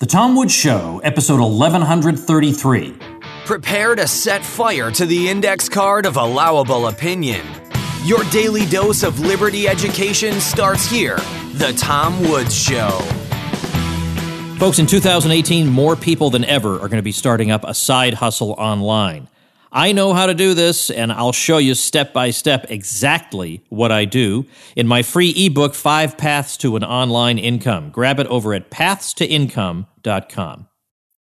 The Tom Woods Show, episode 1133. Prepare to set fire to the index card of allowable opinion. Your daily dose of liberty education starts here. The Tom Woods Show. Folks, in 2018, more people than ever are going to be starting up a side hustle online. I know how to do this, and I'll show you step by step exactly what I do in my free ebook, Five Paths to an Online Income. Grab it over at pathstoincome.com.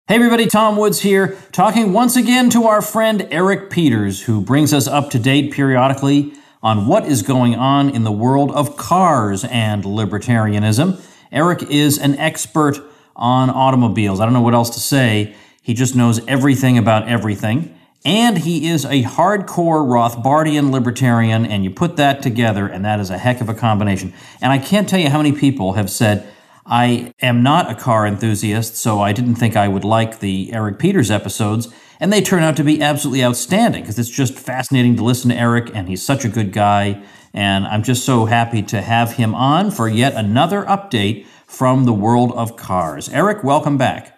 Hey, everybody, Tom Woods here, talking once again to our friend Eric Peters, who brings us up to date periodically on what is going on in the world of cars and libertarianism. Eric is an expert on automobiles. I don't know what else to say. He just knows everything about everything and he is a hardcore Rothbardian libertarian, and you put that together, and that is a heck of a combination. And I can't tell you how many people have said, I am not a car enthusiast, so I didn't think I would like the Eric Peters episodes, and they turn out to be absolutely outstanding because it's just fascinating to listen to Eric, and he's such a good guy. And I'm just so happy to have him on for yet another update from the world of cars. Eric, welcome back.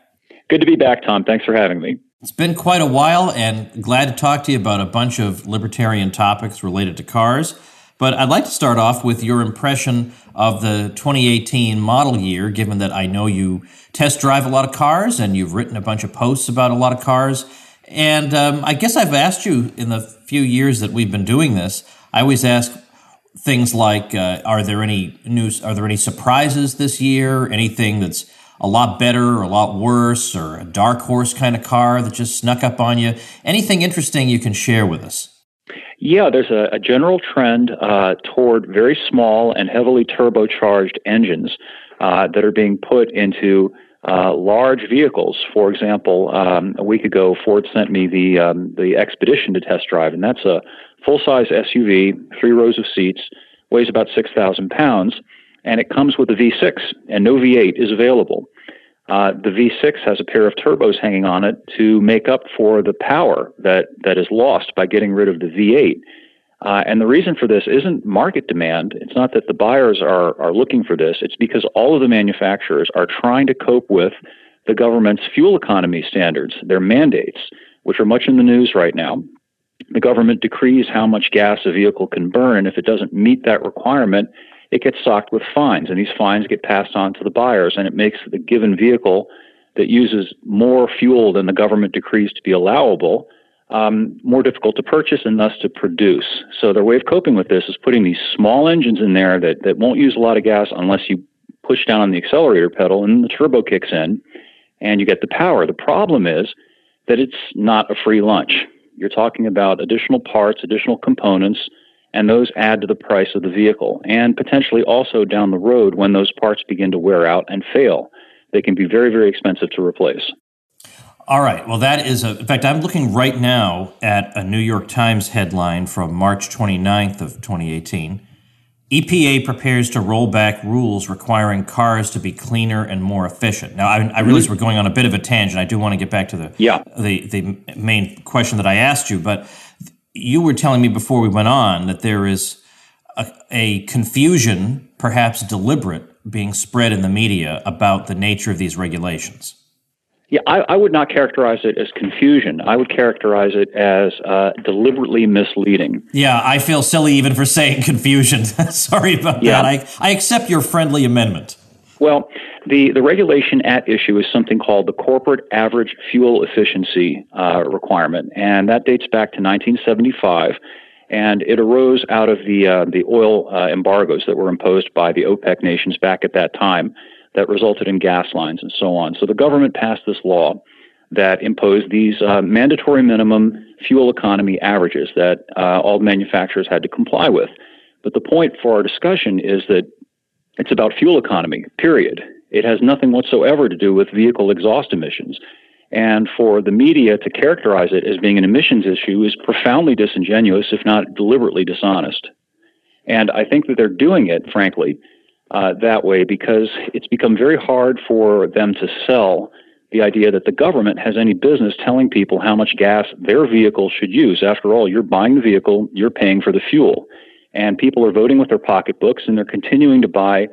Good to be back, Tom. Thanks for having me. It's been quite a while, and glad to talk to you about a bunch of libertarian topics related to cars. But I'd like to start off with your impression of the 2018 model year, given that I know you test drive a lot of cars and you've written a bunch of posts about a lot of cars. And um, I guess I've asked you in the few years that we've been doing this, I always ask things like, uh, are there any news, are there any surprises this year? Anything that's a lot better or a lot worse or a dark horse kind of car that just snuck up on you? Anything interesting you can share with us? Yeah, there's a, a general trend uh, toward very small and heavily turbocharged engines uh, that are being put into uh, large vehicles. For example, um, a week ago, Ford sent me the um, the Expedition to test drive, and that's a full size SUV, three rows of seats, weighs about six thousand pounds and it comes with a V6, and no V8 is available. Uh, the V6 has a pair of turbos hanging on it to make up for the power that, that is lost by getting rid of the V8. Uh, and the reason for this isn't market demand. It's not that the buyers are, are looking for this. It's because all of the manufacturers are trying to cope with the government's fuel economy standards, their mandates, which are much in the news right now. The government decrees how much gas a vehicle can burn. If it doesn't meet that requirement, it gets socked with fines, and these fines get passed on to the buyers, and it makes the given vehicle that uses more fuel than the government decrees to be allowable um, more difficult to purchase and thus to produce. So their way of coping with this is putting these small engines in there that, that won't use a lot of gas unless you push down on the accelerator pedal and the turbo kicks in and you get the power. The problem is that it's not a free lunch. You're talking about additional parts, additional components, and those add to the price of the vehicle. And potentially also down the road, when those parts begin to wear out and fail, they can be very, very expensive to replace. All right. Well, that is a, in fact, I'm looking right now at a New York Times headline from March 29th of 2018. EPA prepares to roll back rules requiring cars to be cleaner and more efficient. Now, I, I realize mm-hmm. we're going on a bit of a tangent. I do want to get back to the yeah. the the main question that I asked you, but you were telling me before we went on that there is a, a, confusion, perhaps deliberate, being spread in the media about the nature of these regulations. Yeah, I, I would not characterize it as confusion. I would characterize it as uh, deliberately misleading. Yeah, I feel silly even for saying confusion. Sorry about yeah. that. I, I accept your friendly amendment. Well, the, the regulation at issue is something called the Corporate Average Fuel Efficiency uh, Requirement, and that dates back to 1975. And it arose out of the uh, the oil uh, embargoes that were imposed by the OPEC nations back at that time, that resulted in gas lines and so on. So the government passed this law that imposed these uh, mandatory minimum fuel economy averages that uh, all manufacturers had to comply with. But the point for our discussion is that it's about fuel economy, period. It has nothing whatsoever to do with vehicle exhaust emissions. And for the media to characterize it as being an emissions issue is profoundly disingenuous, if not deliberately dishonest. And I think that they're doing it, frankly, uh, that way because it's become very hard for them to sell the idea that the government has any business telling people how much gas their vehicle should use. After all, you're buying the vehicle, you're paying for the fuel and people are voting with their pocketbooks and they're continuing to buy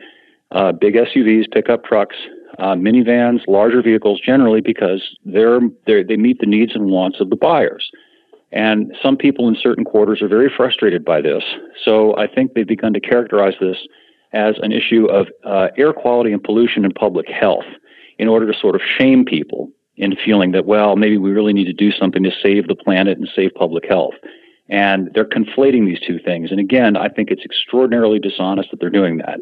uh, big SUVs, pickup trucks, uh, minivans, larger vehicles generally because they're, they're, they meet the needs and wants of the buyers. And some people in certain quarters are very frustrated by this. So I think they've begun to characterize this as an issue of uh, air quality and pollution and public health in order to sort of shame people into feeling that, well, maybe we really need to do something to save the planet and save public health. And they're conflating these two things. And again, I think it's extraordinarily dishonest that they're doing that.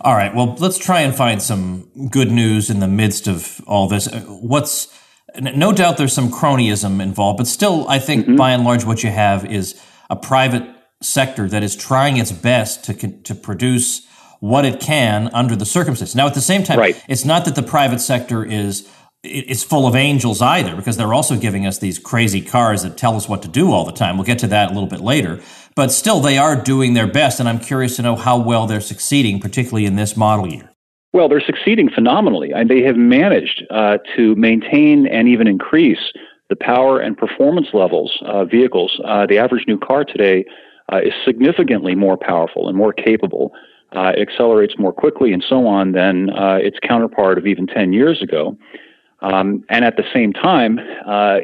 All right. Well, let's try and find some good news in the midst of all this. Uh, what's no doubt there's some cronyism involved, but still, I think mm-hmm. by and large, what you have is a private sector that is trying its best to to produce what it can under the circumstances. Now, at the same time, right. it's not that the private sector is it's full of angels either, because they're also giving us these crazy cars that tell us what to do all the time. We'll get to that a little bit later. But still, they are doing their best, and I'm curious to know how well they're succeeding, particularly in this model year. Well, they're succeeding phenomenally. and they have managed uh, to maintain and even increase the power and performance levels of vehicles. Uh, the average new car today uh, is significantly more powerful and more capable. Uh, it accelerates more quickly and so on than uh, its counterpart of even 10 years ago um, and at the same time uh,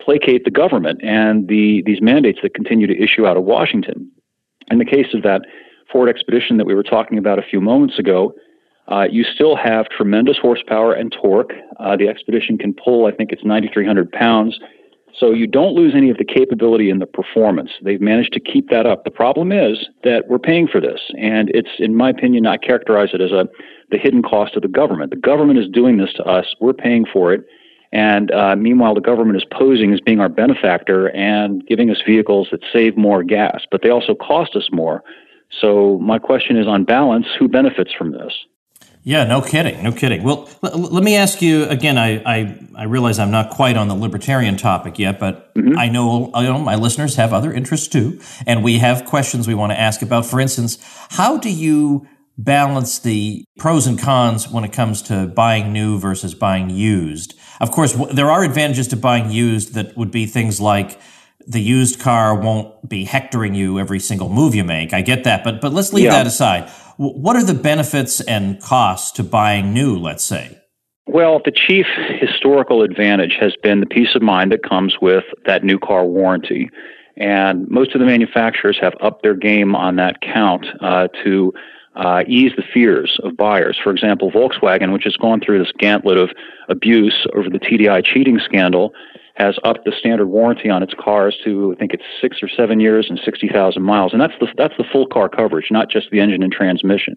placate the government and the these mandates that continue to issue out of Washington. In the case of that Ford Expedition that we were talking about a few moments ago, uh, you still have tremendous horsepower and torque. Uh, the Expedition can pull, I think it's 9,300 pounds. So you don't lose any of the capability and the performance. They've managed to keep that up. The problem is that we're paying for this, and it's, in my opinion, not characterize it as a the hidden cost of the government. The government is doing this to us. We're paying for it. And uh, meanwhile, the government is posing as being our benefactor and giving us vehicles that save more gas, but they also cost us more. So, my question is on balance, who benefits from this? Yeah, no kidding, no kidding. Well, l- let me ask you again. I, I, I realize I'm not quite on the libertarian topic yet, but mm-hmm. I know I know my listeners have other interests too, and we have questions we want to ask about. For instance, how do you balance the pros and cons when it comes to buying new versus buying used? Of course, there are advantages to buying used that would be things like the used car won't be hectoring you every single move you make. I get that, but but let's leave yeah. that aside what are the benefits and costs to buying new, let's say? Well, the chief historical advantage has been the peace of mind that comes with that new car warranty. And most of the manufacturers have upped their game on that count uh, to uh, ease the fears of buyers. For example, Volkswagen, which has gone through this gauntlet of abuse over the TDI cheating scandal, has upped the standard warranty on its cars to I think it's six or seven years and sixty thousand miles, and that's the that's the full car coverage, not just the engine and transmission.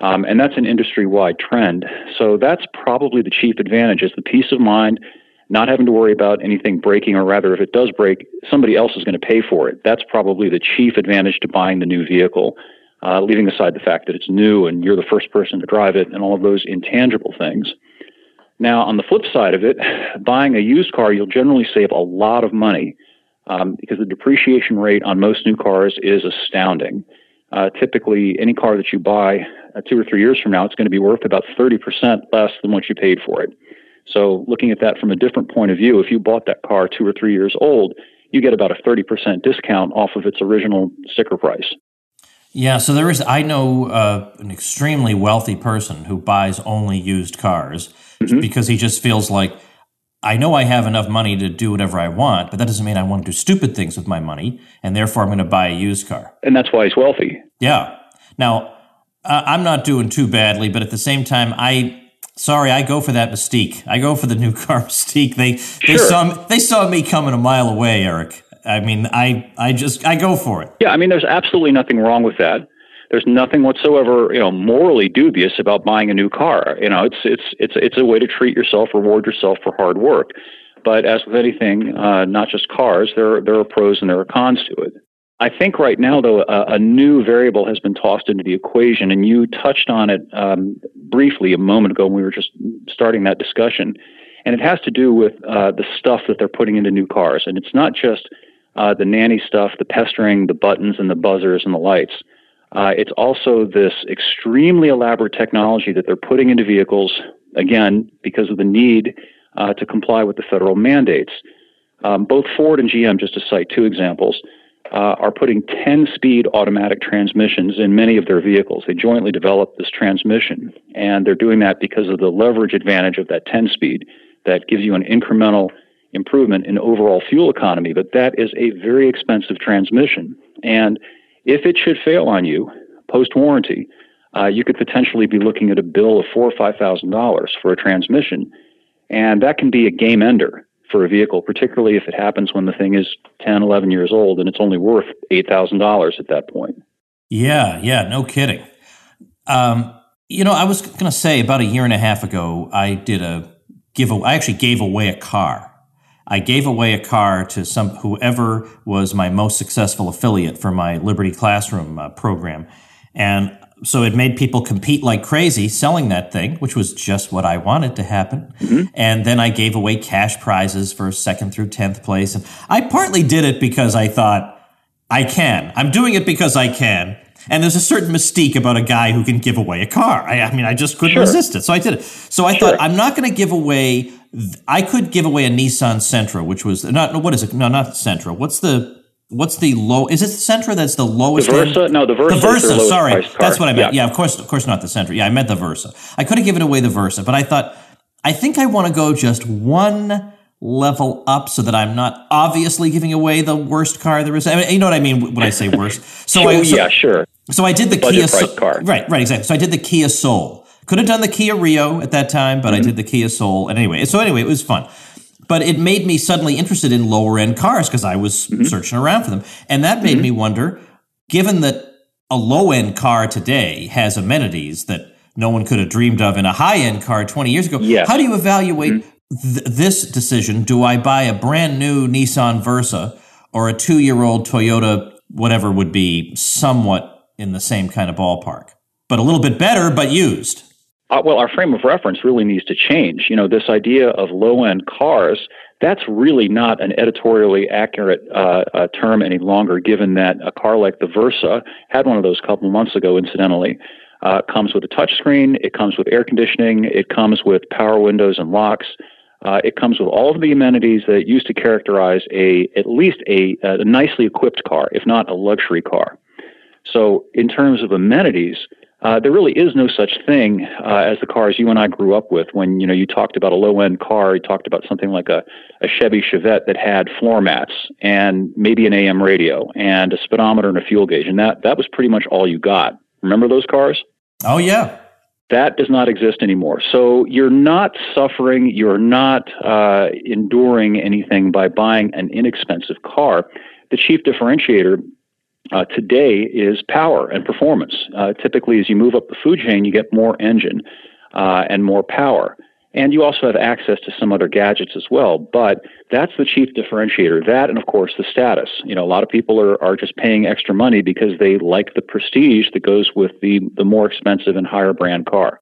Um, and that's an industry-wide trend. So that's probably the chief advantage: is the peace of mind, not having to worry about anything breaking, or rather, if it does break, somebody else is going to pay for it. That's probably the chief advantage to buying the new vehicle. Uh, leaving aside the fact that it's new and you're the first person to drive it and all of those intangible things. Now, on the flip side of it, buying a used car, you'll generally save a lot of money um, because the depreciation rate on most new cars is astounding. Uh, typically, any car that you buy uh, two or three years from now, it's going to be worth about 30% less than what you paid for it. So, looking at that from a different point of view, if you bought that car two or three years old, you get about a 30% discount off of its original sticker price. Yeah, so there is, I know uh, an extremely wealthy person who buys only used cars mm-hmm. because he just feels like I know I have enough money to do whatever I want, but that doesn't mean I want to do stupid things with my money, and therefore I'm going to buy a used car. And that's why he's wealthy. Yeah. Now, uh, I'm not doing too badly, but at the same time, I sorry, I go for that mystique. I go for the new car mystique. They they sure. saw they saw me coming a mile away, Eric. I mean, I I just I go for it. Yeah, I mean, there's absolutely nothing wrong with that there's nothing whatsoever you know morally dubious about buying a new car. You know, it's it's it's it's a way to treat yourself, reward yourself for hard work. But as with anything, uh, not just cars, there there are pros and there are cons to it. I think right now, though, a, a new variable has been tossed into the equation, and you touched on it um, briefly a moment ago when we were just starting that discussion. And it has to do with uh, the stuff that they're putting into new cars. And it's not just uh, the nanny stuff, the pestering, the buttons, and the buzzers and the lights. Uh, it's also this extremely elaborate technology that they're putting into vehicles, again, because of the need uh, to comply with the federal mandates. Um, both Ford and GM, just to cite two examples, uh, are putting 10 speed automatic transmissions in many of their vehicles. They jointly developed this transmission, and they're doing that because of the leverage advantage of that 10 speed that gives you an incremental improvement in overall fuel economy. But that is a very expensive transmission. And if it should fail on you post warranty, uh, you could potentially be looking at a bill of four or five thousand dollars for a transmission, and that can be a game ender for a vehicle, particularly if it happens when the thing is 10, 11 years old and it's only worth $8,000 at that point. Yeah, yeah, no kidding. Um, you know, I was going to say about a year and a half ago, I did a give. I actually gave away a car. I gave away a car to some whoever was my most successful affiliate for my Liberty Classroom uh, program, and so it made people compete like crazy selling that thing, which was just what I wanted to happen. Mm-hmm. And then I gave away cash prizes for second through 10th place. And I partly did it because I thought, I can. I'm doing it because I can. And there's a certain mystique about a guy who can give away a car. I, I mean, I just couldn't sure. resist it. So I did it. So I sure. thought, I'm not going to give away, I could give away a Nissan Sentra, which was not, what is it? No, not Sentra. What's the, What's the low? Is it the Sentra that's the lowest? The Versa? End? No, the Versa. The Versa. sorry, that's what I meant. Yeah. yeah. of course, of course, not the Sentra. Yeah, I meant the Versa. I could have given away the Versa, but I thought I think I want to go just one level up so that I'm not obviously giving away the worst car there is. I mean, you know what I mean when I say worst. So sure, I, so, yeah, sure. So I did the, the Kia Soul. Right, right, exactly. So I did the Kia Soul. Could have done the Kia Rio at that time, but mm-hmm. I did the Kia Soul. And anyway, so anyway, it was fun but it made me suddenly interested in lower end cars because I was mm-hmm. searching around for them. And that made mm-hmm. me wonder, given that a low end car today has amenities that no one could have dreamed of in a high end car 20 years ago, how do you evaluate mm-hmm. th- this decision? Do I buy a brand new Nissan Versa or a two year old Toyota, whatever would be somewhat in the same kind of ballpark, but a little bit better, but used? Uh, well, our frame of reference really needs to change. You know, this idea of low end cars, that's really not an editorially accurate uh, uh, term any longer, given that a car like the Versa had one of those a couple months ago, incidentally. Uh, comes with a touchscreen, it comes with air conditioning, it comes with power windows and locks. Uh, it comes with all of the amenities that used to characterize a at least a, a nicely equipped car, if not a luxury car. So, in terms of amenities, uh, there really is no such thing uh, as the cars you and I grew up with. When you know you talked about a low end car, you talked about something like a, a Chevy Chevette that had floor mats and maybe an AM radio and a speedometer and a fuel gauge, and that that was pretty much all you got. Remember those cars? Oh yeah. That does not exist anymore. So you're not suffering, you're not uh, enduring anything by buying an inexpensive car. The chief differentiator uh, today is power and performance. Uh, typically, as you move up the food chain, you get more engine uh, and more power. And you also have access to some other gadgets as well. But that's the chief differentiator. That, and of course, the status. You know, a lot of people are, are just paying extra money because they like the prestige that goes with the, the more expensive and higher brand car.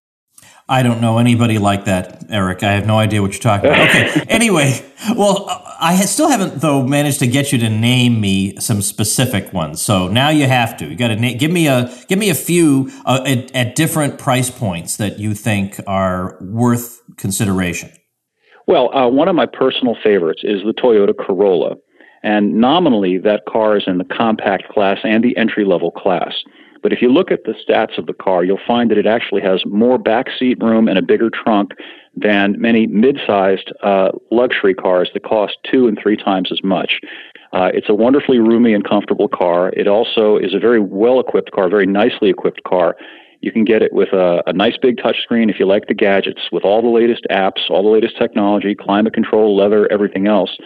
I don't know anybody like that, Eric. I have no idea what you're talking about. Okay. anyway, well, I still haven't though managed to get you to name me some specific ones. So now you have to. You got to na- give me a give me a few uh, at, at different price points that you think are worth consideration. Well, uh, one of my personal favorites is the Toyota Corolla, and nominally that car is in the compact class and the entry level class. But if you look at the stats of the car, you'll find that it actually has more backseat room and a bigger trunk than many mid-sized uh, luxury cars that cost two and three times as much. Uh, it's a wonderfully roomy and comfortable car. It also is a very well-equipped car, very nicely equipped car. You can get it with a, a nice big touchscreen if you like the gadgets, with all the latest apps, all the latest technology, climate control, leather, everything else.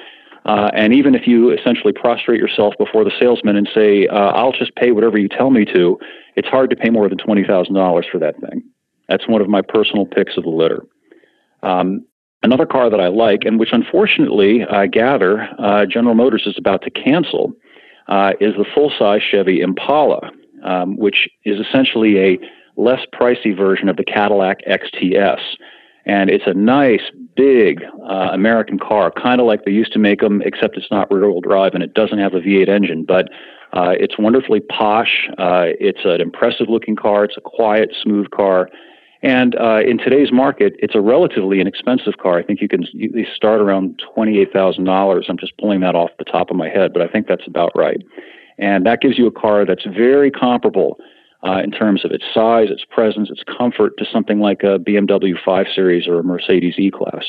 Uh, and even if you essentially prostrate yourself before the salesman and say, uh, I'll just pay whatever you tell me to, it's hard to pay more than $20,000 for that thing. That's one of my personal picks of the litter. Um, another car that I like, and which unfortunately I gather uh, General Motors is about to cancel, uh, is the full size Chevy Impala, um, which is essentially a less pricey version of the Cadillac XTS. And it's a nice, big uh, American car, kind of like they used to make them, except it's not rear wheel drive and it doesn't have a V8 engine. But uh, it's wonderfully posh. Uh, it's an impressive looking car. It's a quiet, smooth car. And uh, in today's market, it's a relatively inexpensive car. I think you can you start around $28,000. I'm just pulling that off the top of my head, but I think that's about right. And that gives you a car that's very comparable uh, in terms of its size, its presence, its comfort to something like a BMW 5 Series or a Mercedes E Class.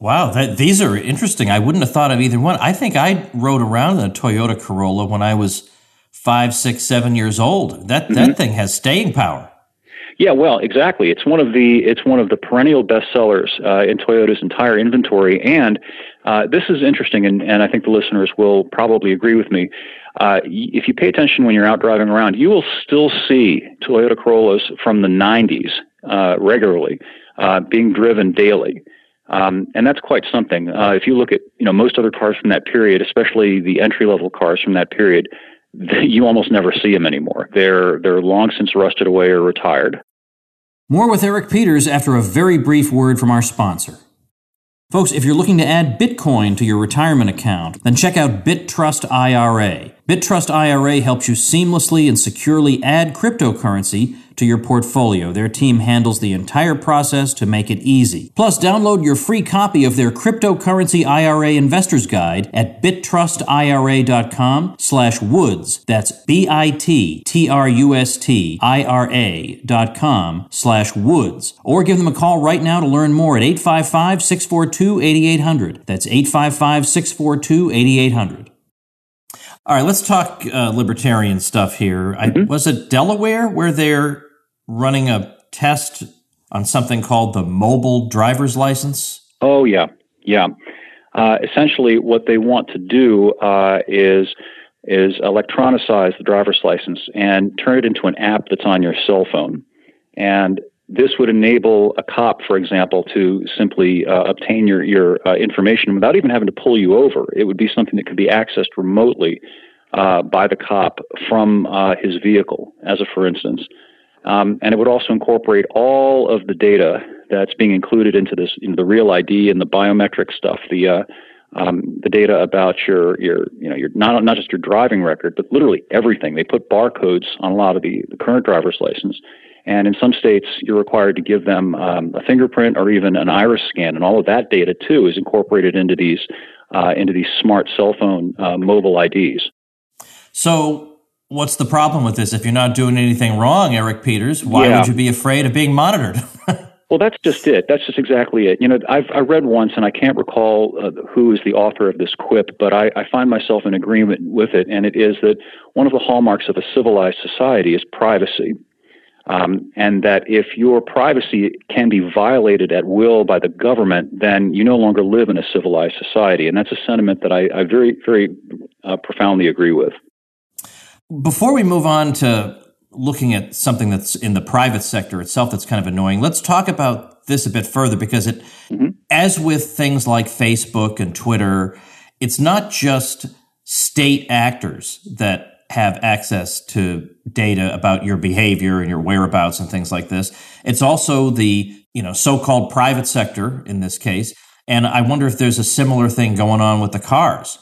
Wow, that, these are interesting. I wouldn't have thought of either one. I think I rode around in a Toyota Corolla when I was five, six, seven years old. That mm-hmm. that thing has staying power. Yeah, well, exactly. It's one of the it's one of the perennial bestsellers uh, in Toyota's entire inventory, and uh, this is interesting, and, and I think the listeners will probably agree with me. Uh, if you pay attention when you're out driving around, you will still see Toyota Corollas from the 90s uh, regularly uh, being driven daily. Um, and that's quite something. Uh, if you look at you know most other cars from that period, especially the entry level cars from that period, you almost never see them anymore. They're they're long since rusted away or retired. More with Eric Peters after a very brief word from our sponsor. Folks, if you're looking to add Bitcoin to your retirement account, then check out BitTrust IRA. BitTrust IRA helps you seamlessly and securely add cryptocurrency to your portfolio. Their team handles the entire process to make it easy. Plus, download your free copy of their cryptocurrency IRA investor's guide at bittrustira.com slash woods. That's B-I-T-T-R-U-S-T I-R-A dot com slash woods. Or give them a call right now to learn more at 855-642-8800. That's 855-642-8800. All right, let's talk uh, libertarian stuff here. Mm-hmm. I, was it Delaware where they're running a test on something called the mobile driver's license? Oh, yeah. Yeah. Uh, essentially, what they want to do uh, is is electronicize the driver's license and turn it into an app that's on your cell phone. And this would enable a cop, for example, to simply uh, obtain your your uh, information without even having to pull you over. It would be something that could be accessed remotely uh, by the cop from uh, his vehicle, as a for instance. Um, and it would also incorporate all of the data that's being included into this, you know, the real ID and the biometric stuff, the uh, um, the data about your your you know your not not just your driving record, but literally everything. They put barcodes on a lot of the, the current driver's license, and in some states you're required to give them um, a fingerprint or even an iris scan, and all of that data too is incorporated into these uh, into these smart cell phone uh, mobile IDs. So What's the problem with this? If you're not doing anything wrong, Eric Peters, why yeah. would you be afraid of being monitored? well, that's just it. That's just exactly it. You know, I've I read once, and I can't recall uh, who is the author of this quip, but I, I find myself in agreement with it, and it is that one of the hallmarks of a civilized society is privacy. Um, and that if your privacy can be violated at will by the government, then you no longer live in a civilized society. And that's a sentiment that I, I very, very uh, profoundly agree with. Before we move on to looking at something that's in the private sector itself that's kind of annoying, let's talk about this a bit further because it, mm-hmm. as with things like Facebook and Twitter, it's not just state actors that have access to data about your behavior and your whereabouts and things like this. It's also the, you know, so-called private sector in this case. And I wonder if there's a similar thing going on with the cars.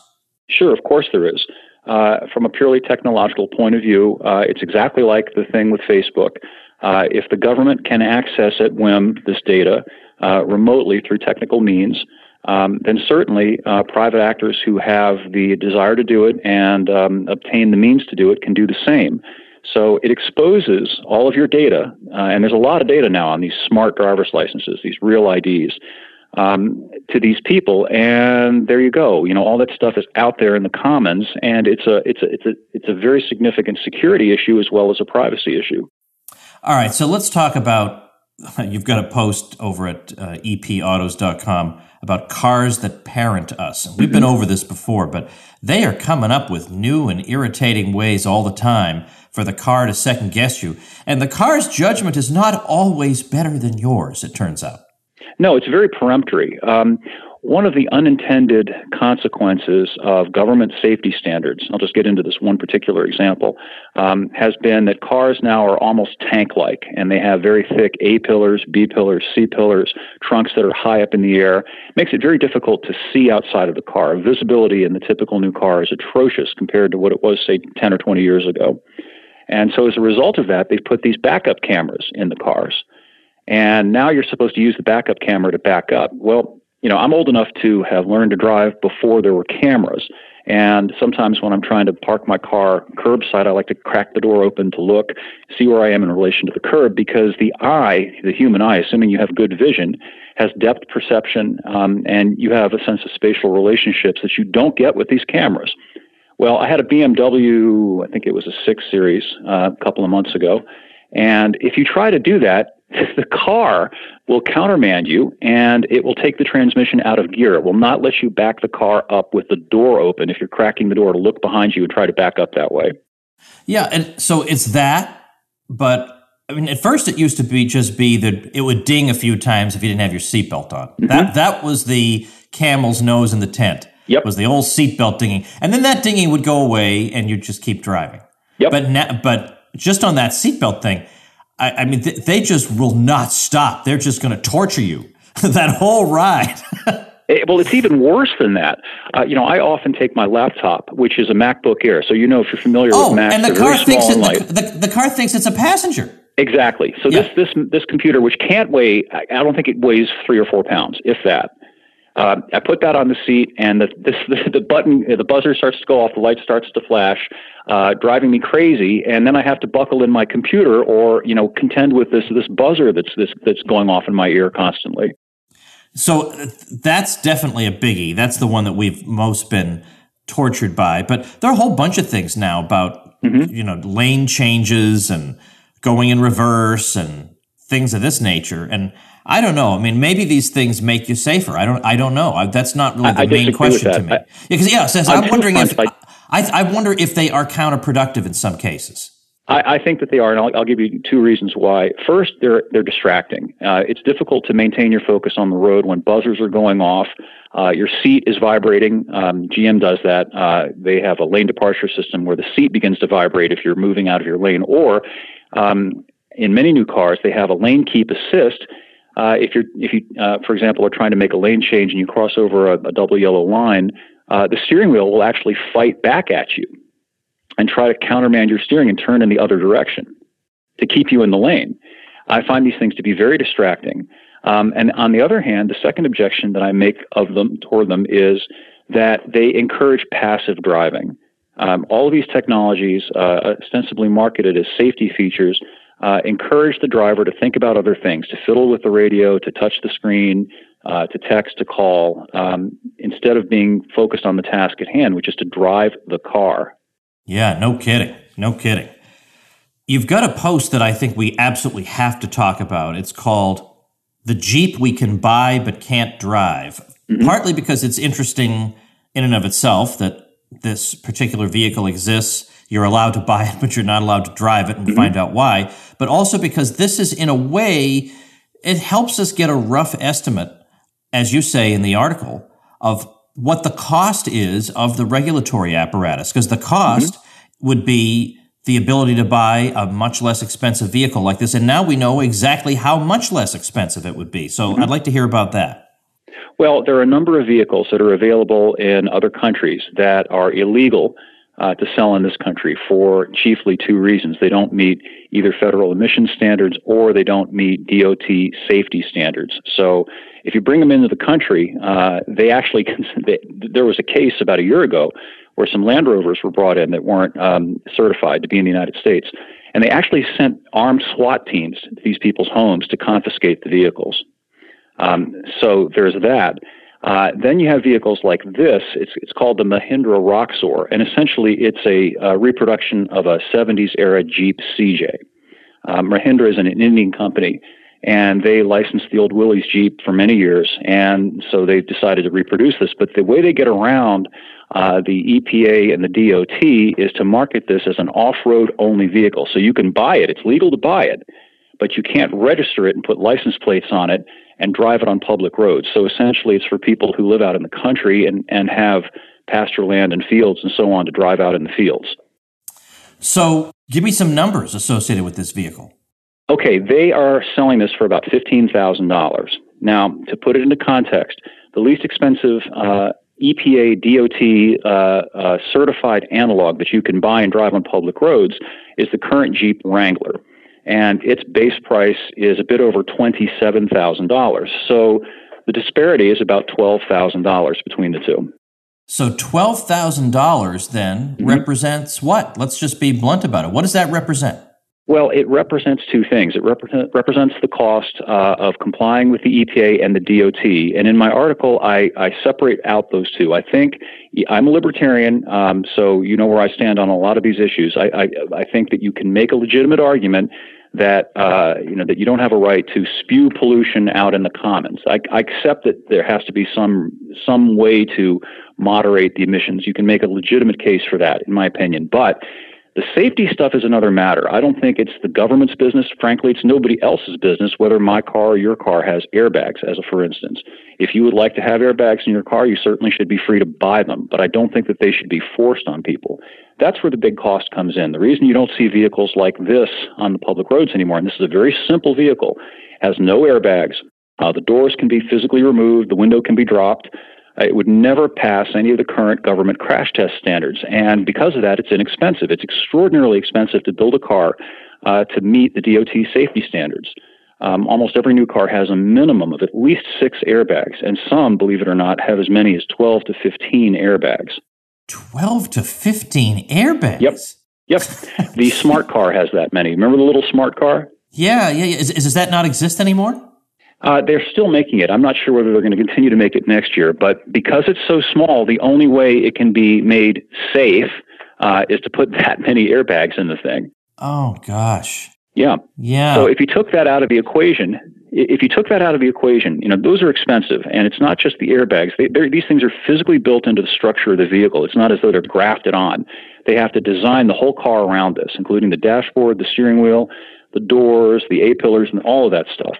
Sure, of course there is. Uh, from a purely technological point of view, uh, it's exactly like the thing with Facebook. Uh, if the government can access at whim this data uh, remotely through technical means, um, then certainly uh, private actors who have the desire to do it and um, obtain the means to do it can do the same. So it exposes all of your data, and there's a lot of data now on these smart driver's licenses, these real IDs um, to these people, and there you go. You know, all that stuff is out there in the commons, and it's a it's a it's a it's a very significant security issue as well as a privacy issue. All right, so let's talk about. You've got a post over at uh, epautos.com about cars that parent us. We've been mm-hmm. over this before, but they are coming up with new and irritating ways all the time for the car to second guess you. And the car's judgment is not always better than yours, it turns out. No, it's very peremptory. Um, one of the unintended consequences of government safety standards, I'll just get into this one particular example, um, has been that cars now are almost tank like and they have very thick A pillars, B pillars, C pillars, trunks that are high up in the air. It makes it very difficult to see outside of the car. Visibility in the typical new car is atrocious compared to what it was, say, 10 or 20 years ago. And so as a result of that, they've put these backup cameras in the cars. And now you're supposed to use the backup camera to back up. Well, you know, I'm old enough to have learned to drive before there were cameras. And sometimes when I'm trying to park my car curbside, I like to crack the door open to look, see where I am in relation to the curb, because the eye, the human eye, assuming you have good vision, has depth perception, um, and you have a sense of spatial relationships that you don't get with these cameras. Well, I had a BMW, I think it was a 6 Series, uh, a couple of months ago. And if you try to do that, the car will countermand you and it will take the transmission out of gear. It will not let you back the car up with the door open if you're cracking the door to look behind you and try to back up that way. Yeah, and so it's that, but I mean, at first it used to be just be that it would ding a few times if you didn't have your seatbelt on. Mm-hmm. That that was the camel's nose in the tent. Yep. Was the old seatbelt dinging, and then that dinging would go away, and you'd just keep driving. Yep. But now, but just on that seatbelt thing, I, I mean, th- they just will not stop. They're just going to torture you that whole ride. It, well, it's even worse than that. Uh, you know, I often take my laptop, which is a MacBook Air. So you know, if you're familiar oh, with Macs, and the car thinks it, the, the, the, car thinks it's a passenger. Exactly. So yeah. this this this computer, which can't weigh, I don't think it weighs three or four pounds, if that. Uh, I put that on the seat, and the this, the, the button, the buzzer starts to go off, the light starts to flash, uh, driving me crazy. And then I have to buckle in my computer, or you know, contend with this this buzzer that's this that's going off in my ear constantly. So that's definitely a biggie. That's the one that we've most been tortured by. But there are a whole bunch of things now about mm-hmm. you know lane changes and going in reverse and things of this nature. And I don't know. I mean, maybe these things make you safer. I don't. I don't know. I, that's not really the I main question to me. Because yeah, says I'm, I'm wondering if I, I wonder if they are counterproductive in some cases. I, I, think that they are, and I'll, I'll, give you two reasons why. First, they're they're distracting. Uh, it's difficult to maintain your focus on the road when buzzers are going off. Uh, your seat is vibrating. Um, GM does that. Uh, they have a lane departure system where the seat begins to vibrate if you're moving out of your lane, or um, in many new cars, they have a lane keep assist. Uh, if you're, if you, uh, for example, are trying to make a lane change and you cross over a, a double yellow line, uh, the steering wheel will actually fight back at you and try to countermand your steering and turn in the other direction to keep you in the lane. I find these things to be very distracting. Um, and on the other hand, the second objection that I make of them toward them is that they encourage passive driving. Um, all of these technologies, uh, ostensibly marketed as safety features, uh, encourage the driver to think about other things, to fiddle with the radio, to touch the screen, uh, to text, to call, um, instead of being focused on the task at hand, which is to drive the car. Yeah, no kidding. No kidding. You've got a post that I think we absolutely have to talk about. It's called The Jeep We Can Buy But Can't Drive. Mm-hmm. Partly because it's interesting in and of itself that this particular vehicle exists. You're allowed to buy it, but you're not allowed to drive it and mm-hmm. find out why. But also because this is, in a way, it helps us get a rough estimate, as you say in the article, of what the cost is of the regulatory apparatus. Because the cost mm-hmm. would be the ability to buy a much less expensive vehicle like this. And now we know exactly how much less expensive it would be. So mm-hmm. I'd like to hear about that. Well, there are a number of vehicles that are available in other countries that are illegal uh, to sell in this country for chiefly two reasons. They don't meet either federal emission standards or they don't meet DOT safety standards. So if you bring them into the country, uh, they actually, they, there was a case about a year ago where some Land Rovers were brought in that weren't um, certified to be in the United States. And they actually sent armed SWAT teams to these people's homes to confiscate the vehicles. Um, so there's that. Uh, then you have vehicles like this. It's, it's called the Mahindra Roxor, and essentially it's a, a reproduction of a 70s era Jeep CJ. Um, Mahindra is an Indian company, and they licensed the old Willys Jeep for many years, and so they've decided to reproduce this. But the way they get around uh, the EPA and the DOT is to market this as an off-road only vehicle. So you can buy it; it's legal to buy it, but you can't register it and put license plates on it and drive it on public roads. So essentially, it's for people who live out in the country and, and have pasture land and fields and so on to drive out in the fields. So, give me some numbers associated with this vehicle. Okay, they are selling this for about $15,000. Now, to put it into context, the least expensive uh, EPA DOT uh, uh, certified analog that you can buy and drive on public roads is the current Jeep Wrangler and its base price is a bit over $27,000. So the disparity is about $12,000 between the two. So $12,000 then mm-hmm. represents what? Let's just be blunt about it. What does that represent? Well, it represents two things. It represent, represents the cost uh, of complying with the EPA and the DOT. And in my article, I, I separate out those two. I think I'm a libertarian, um, so you know where I stand on a lot of these issues. I, I, I think that you can make a legitimate argument that uh, you know that you don't have a right to spew pollution out in the commons. I, I accept that there has to be some some way to moderate the emissions. You can make a legitimate case for that, in my opinion. But the safety stuff is another matter. I don't think it's the government's business. Frankly, it's nobody else's business whether my car or your car has airbags, as a for instance. If you would like to have airbags in your car, you certainly should be free to buy them, but I don't think that they should be forced on people. That's where the big cost comes in. The reason you don't see vehicles like this on the public roads anymore, and this is a very simple vehicle, has no airbags. Uh, the doors can be physically removed, the window can be dropped. It would never pass any of the current government crash test standards. And because of that, it's inexpensive. It's extraordinarily expensive to build a car uh, to meet the DOT safety standards. Um, almost every new car has a minimum of at least six airbags, and some, believe it or not, have as many as 12 to 15 airbags. 12 to 15 airbags? Yep. Yep. the smart car has that many. Remember the little smart car? Yeah, yeah, yeah. Is, is, does that not exist anymore? Uh, they're still making it. I'm not sure whether they're going to continue to make it next year, but because it's so small, the only way it can be made safe uh, is to put that many airbags in the thing. Oh gosh. Yeah. Yeah. So if you took that out of the equation, if you took that out of the equation, you know those are expensive, and it's not just the airbags. They, these things are physically built into the structure of the vehicle. It's not as though they're grafted on. They have to design the whole car around this, including the dashboard, the steering wheel, the doors, the A pillars, and all of that stuff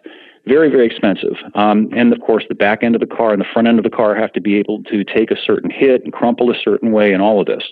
very, very expensive. Um, and of course, the back end of the car and the front end of the car have to be able to take a certain hit and crumple a certain way and all of this.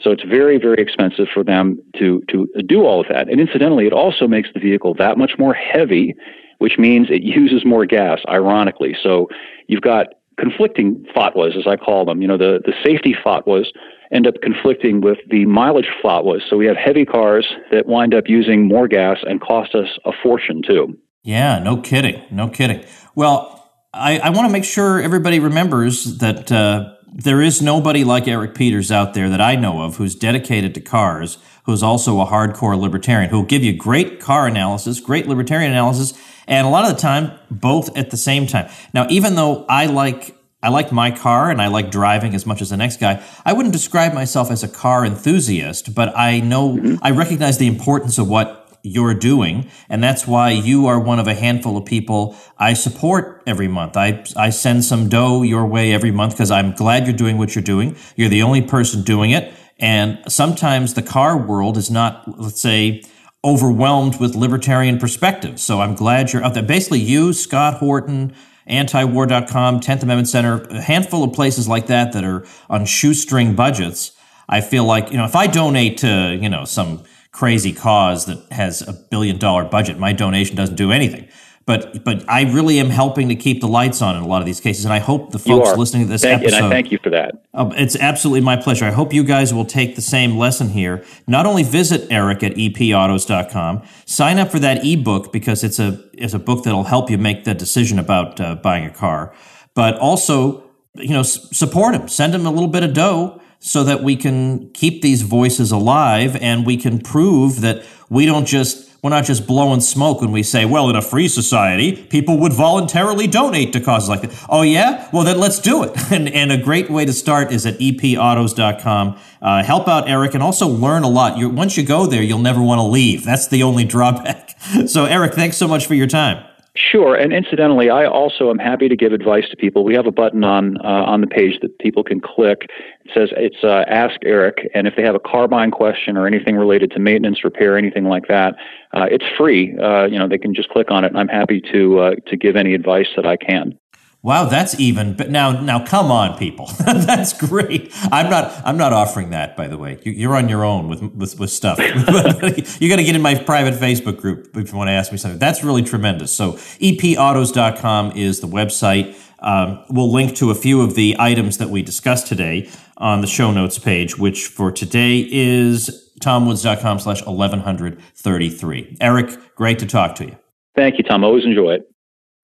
So it's very, very expensive for them to, to do all of that. And incidentally, it also makes the vehicle that much more heavy, which means it uses more gas, ironically. So you've got conflicting fatwas, as I call them. You know, the, the safety fatwas end up conflicting with the mileage fatwas. So we have heavy cars that wind up using more gas and cost us a fortune too. Yeah, no kidding. No kidding. Well, I, I want to make sure everybody remembers that uh, there is nobody like Eric Peters out there that I know of who's dedicated to cars, who's also a hardcore libertarian, who'll give you great car analysis, great libertarian analysis, and a lot of the time, both at the same time. Now, even though I like I like my car and I like driving as much as the next guy. I wouldn't describe myself as a car enthusiast, but I know mm-hmm. I recognize the importance of what you're doing. And that's why you are one of a handful of people I support every month. I, I send some dough your way every month because I'm glad you're doing what you're doing. You're the only person doing it. And sometimes the car world is not, let's say, overwhelmed with libertarian perspectives. So I'm glad you're out there. Basically, you, Scott Horton, antiwar.com, 10th Amendment Center, a handful of places like that that are on shoestring budgets. I feel like, you know, if I donate to, you know, some crazy cause that has a billion dollar budget. My donation doesn't do anything. But but I really am helping to keep the lights on in a lot of these cases, and I hope the folks listening to this thank, episode. And I thank you for that. Uh, it's absolutely my pleasure. I hope you guys will take the same lesson here. Not only visit Eric at epautos.com, sign up for that ebook because it's a it's a book that'll help you make the decision about uh, buying a car, but also you know s- support him. Send him a little bit of dough so that we can keep these voices alive and we can prove that we don't just we're not just blowing smoke when we say, well, in a free society, people would voluntarily donate to causes like that. Oh, yeah? Well, then let's do it. And, and a great way to start is at epautos.com. Uh, help out Eric and also learn a lot. you once you go there, you'll never want to leave. That's the only drawback. So, Eric, thanks so much for your time. Sure, and incidentally, I also am happy to give advice to people. We have a button on uh, on the page that people can click. It says it's uh, Ask Eric, and if they have a carbine question or anything related to maintenance, repair, anything like that, uh, it's free. Uh, you know, they can just click on it, and I'm happy to uh, to give any advice that I can. Wow, that's even. But now, now, come on, people. that's great. I'm not. I'm not offering that. By the way, you're on your own with with, with stuff. you got to get in my private Facebook group if you want to ask me something. That's really tremendous. So, epautos.com is the website. Um, we'll link to a few of the items that we discussed today on the show notes page, which for today is tomwoods.com slash 1133. Eric, great to talk to you. Thank you, Tom. Always enjoy it.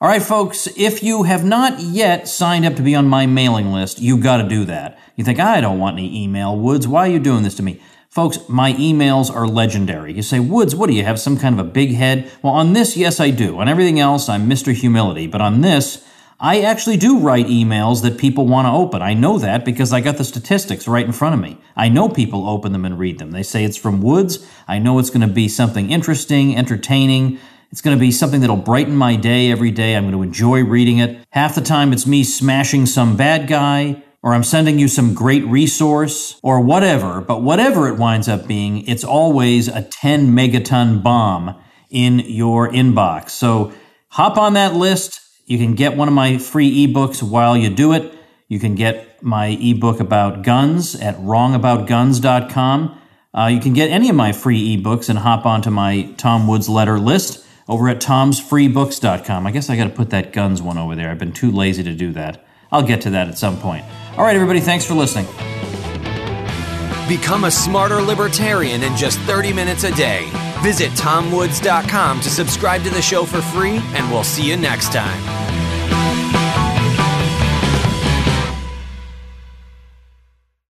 All right, folks, if you have not yet signed up to be on my mailing list, you've got to do that. You think, I don't want any email, Woods. Why are you doing this to me? Folks, my emails are legendary. You say, Woods, what do you have? Some kind of a big head? Well, on this, yes, I do. On everything else, I'm Mr. Humility. But on this, I actually do write emails that people want to open. I know that because I got the statistics right in front of me. I know people open them and read them. They say it's from Woods. I know it's going to be something interesting, entertaining. It's going to be something that'll brighten my day every day. I'm going to enjoy reading it. Half the time it's me smashing some bad guy, or I'm sending you some great resource, or whatever. But whatever it winds up being, it's always a 10 megaton bomb in your inbox. So hop on that list. You can get one of my free ebooks while you do it. You can get my ebook about guns at wrongaboutguns.com. Uh, you can get any of my free ebooks and hop onto my Tom Woods letter list over at tomsfreebooks.com. I guess I got to put that guns one over there. I've been too lazy to do that. I'll get to that at some point. All right, everybody, thanks for listening. Become a smarter libertarian in just 30 minutes a day. Visit tomwoods.com to subscribe to the show for free, and we'll see you next time.